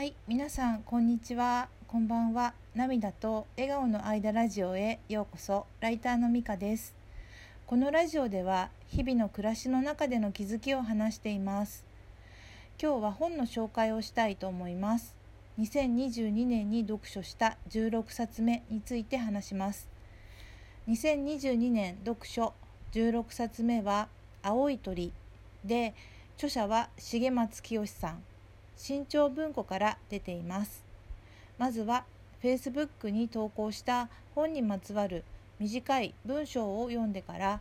はい、皆さんこんにちは。こんばんは。涙と笑顔の間ラジオへようこそ。ライターのみかです。このラジオでは日々の暮らしの中での気づきを話しています。今日は本の紹介をしたいと思います。2022年に読書した16冊目について話します。2022年読書16冊目は青い鳥で著者は重松清さん新潮文庫から出ています。まずは Facebook に投稿した本にまつわる短い文章を読んでから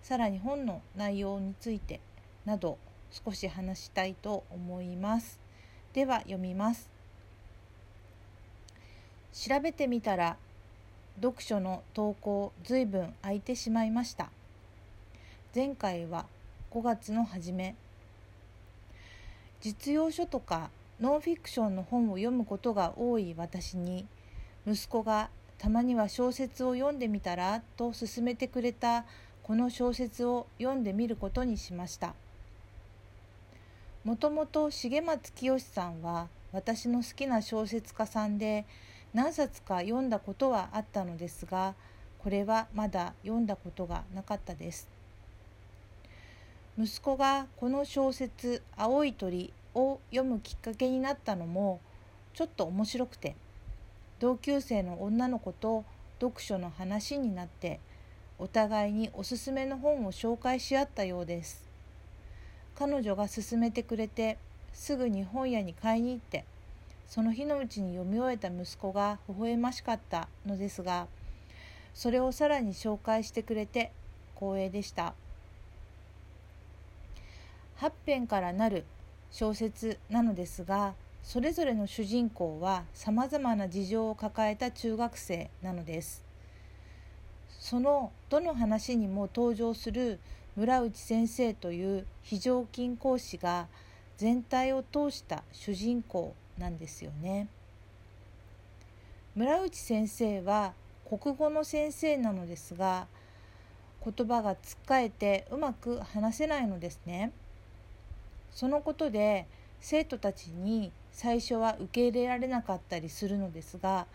さらに本の内容についてなど少し話したいと思います。では読みます。調べてみたら読書の投稿ずいぶん空いてしまいました。前回は5月の初め実用書とかノンフィクションの本を読むことが多い私に息子がたまには小説を読んでみたらと勧めてくれたこの小説を読んでみることにしました。もともと重松清さんは私の好きな小説家さんで何冊か読んだことはあったのですがこれはまだ読んだことがなかったです。息子がこの小説「青い鳥」を読むきっかけになったのもちょっと面白くて。同級生の女の子と読書の話になってお互いにおすすめの本を紹介し合ったようです。彼女が勧めてくれてすぐに本屋に買いに行ってその日のうちに読み終えた息子が微笑ましかったのですがそれをさらに紹介してくれて光栄でした。8編からなる小説なのですがそれぞれの主人公はさまざまな事情を抱えた中学生なのですそのどの話にも登場する村内先生という非常勤講師が全体を通した主人公なんですよね村内先生は国語の先生なのですが言葉がつっかえてうまく話せないのですね。そのことで生徒たちに最初は受け入れられなかったりするのですが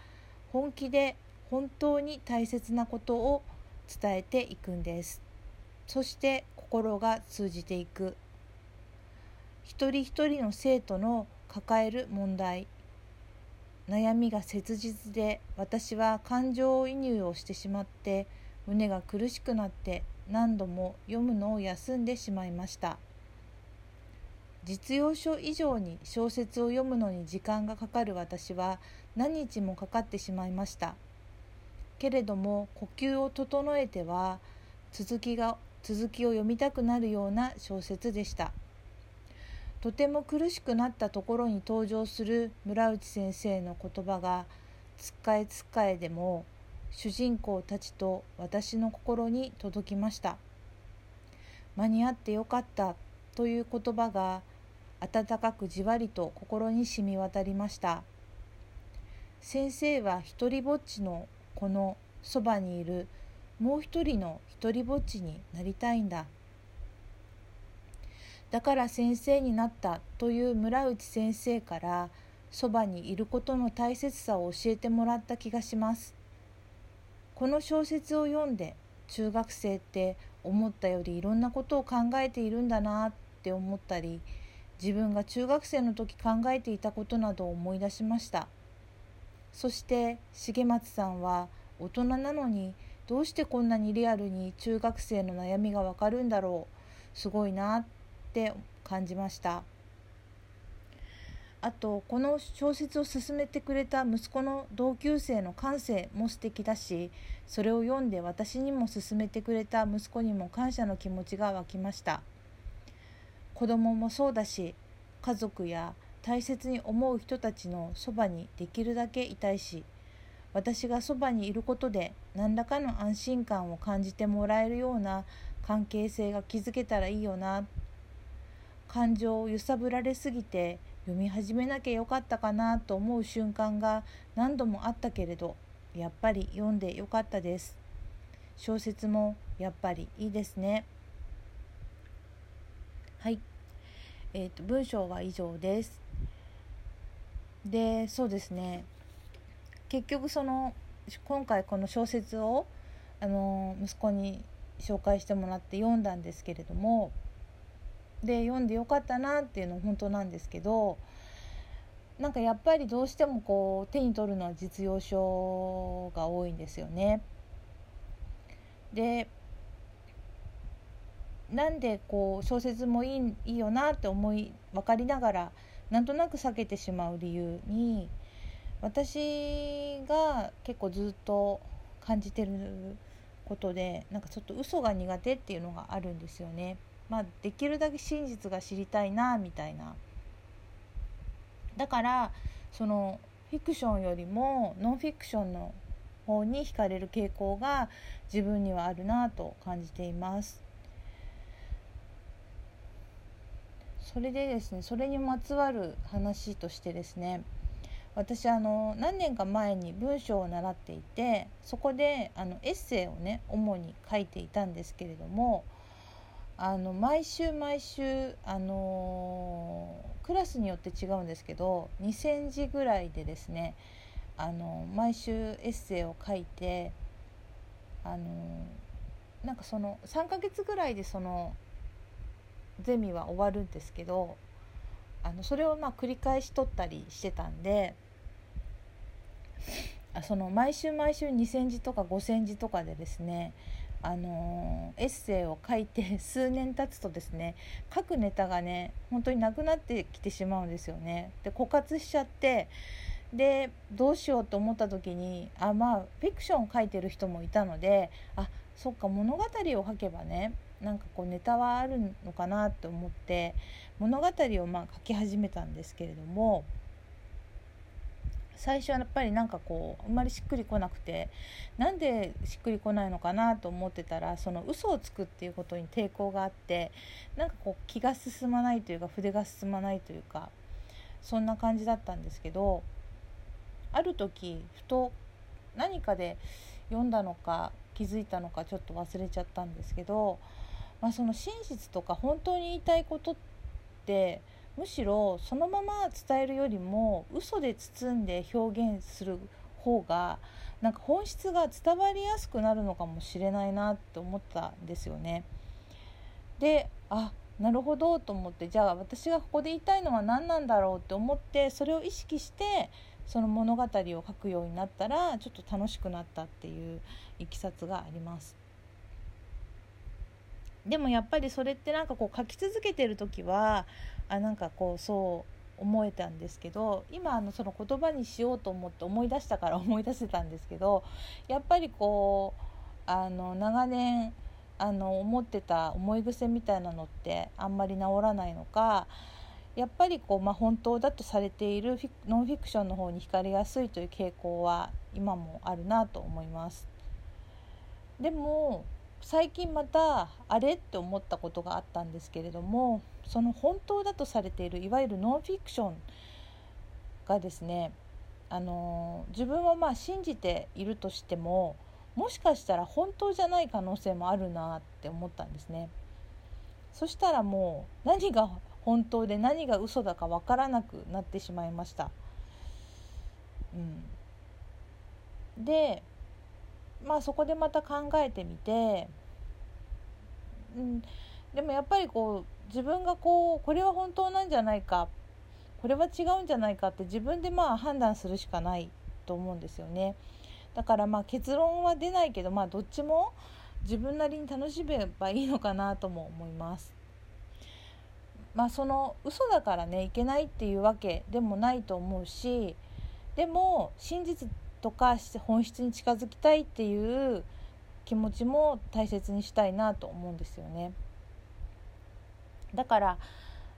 本気で本当に大切なことを伝えていくんです。そして心が通じていく。一人一人の生徒の抱える問題悩みが切実で私は感情移入をしてしまって胸が苦しくなって何度も読むのを休んでしまいました。実用書以上に小説を読むのに時間がかかる私は何日もかかってしまいました。けれども呼吸を整えては続きが続きを読みたくなるような小説でした。とても苦しくなったところに登場する村内先生の言葉がつっかえつっかえでも主人公たちと私の心に届きました。間に合ってよかったという言葉が温かくじわりと心に染み渡りました。先生は一りぼっちのこのそばにいるもう一人の一りぼっちになりたいんだ。だから先生になったという村内先生からそばにいることの大切さを教えてもらった気がします。この小説を読んで中学生って思ったよりいろんなことを考えているんだなって思ったり自分が中学生の時考えていたことなどを思い出しました。そして重松さんは大人なのにどうしてこんなにリアルに中学生の悩みがわかるんだろう。すごいなって感じました。あとこの小説を勧めてくれた息子の同級生の感性も素敵だしそれを読んで私にも勧めてくれた息子にも感謝の気持ちが湧きました。子供もそうだし家族や大切に思う人たちのそばにできるだけいたいし私がそばにいることで何らかの安心感を感じてもらえるような関係性が築けたらいいよな。感情を揺さぶられすぎて読み始めなきゃよかったかなと思う瞬間が何度もあったけれどやっぱり読んでよかったです。小説もやっぱりいいですね。はい、えーと、文章は以上です。でそうですね。結局その今回この小説をあの息子に紹介してもらって読んだんですけれどもで読んでよかったなっていうのは本当なんですけどなんかやっぱりどうしてもこう手に取るのは実用書が多いんですよね。でなんでこう小説もいいいいよなって思い分かりながらなんとなく避けてしまう理由に私が結構ずっと感じてることでなんかちょっと嘘が苦手っていうのがあるんですよね。まあ、できるだけ真実が知りたいなみたいな。だからそのフィクションよりもノンフィクションの方に惹かれる傾向が自分にはあるなと感じています。それでですねそれにまつわる話としてですね私あの何年か前に文章を習っていてそこであのエッセイをね主に書いていたんですけれどもあの毎週毎週あのクラスによって違うんですけど2,000字ぐらいでですねあの毎週エッセイを書いてあのなんかその3ヶ月ぐらいでそのゼミは終わるんですけどあのそれをまあ繰り返し取ったりしてたんでその毎週毎週2,000字とか5,000字とかでですねあのエッセイを書いて 数年経つとですね書くネタがね本当になくなってきてしまうんですよね。で枯渇しちゃってでどうしようと思った時にあまあフィクション書いてる人もいたのであそっか物語を書けばねなんかこうネタはあるのかなと思って物語をまあ書き始めたんですけれども最初はやっぱりなんかこうあんまりしっくりこなくてなんでしっくりこないのかなと思ってたらその嘘をつくっていうことに抵抗があってなんかこう気が進まないというか筆が進まないというかそんな感じだったんですけどある時ふと何かで読んだのか気づいたのかちょっと忘れちゃったんですけど、まあ、その真実とか本当に言いたいことってむしろそのまま伝えるよりも嘘で包んで表現する方がなんか本質が伝わりやすくなるのかもしれないなって思ったんですよね。であなるほどと思ってじゃあ私がここで言いたいのは何なんだろうって思ってそれを意識してその物語を書くようになったらちょっと楽しくなったっていういきさつがあります。でもやっぱりそれってなんかこう書き続けてる時はあなんかこうそう思えたんですけど今あのその言葉にしようと思って思い出したから思い出せたんですけどやっぱりこうあの長年あの思ってた思い癖みたいなのってあんまり治らないのかやっぱりこう、まあ、本当だとされているノンフィクションの方に惹かれやすいという傾向は今もあるなと思います。でも最近またあれって思ったことがあったんですけれどもその本当だとされているいわゆるノンフィクションがですねあの自分はまあ信じているとしてももしかしたら本当じゃない可能性もあるなって思ったんですね。そしたらもう何が本当で何が嘘だか分からなくなってしまいました。うん、でまあそこでまた考えてみて、うん、でもやっぱりこう自分がこうこれは本当なんじゃないかこれは違うんじゃないかって自分でまあ判断するしかないと思うんですよね。だからまあ結論は出ないけどまあどっちも自分なりに楽しめばいいのかなとも思います。まあその嘘だからねいけないっていうわけでもないと思うしでも真実とか本質に近づきたいっていう気持ちも大切にしたいなと思うんですよね。だから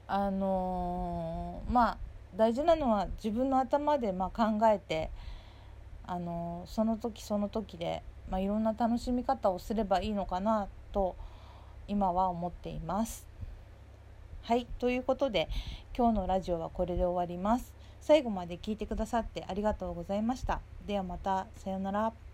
あのー、まあ大事なのは自分の頭でま考えて、あのー、その時その時で、まあ、いろんな楽しみ方をすればいいのかなと今は思っています。はいということで今日のラジオはこれで終わります。最後まで聞いてくださってありがとうございました。ではまたさようなら。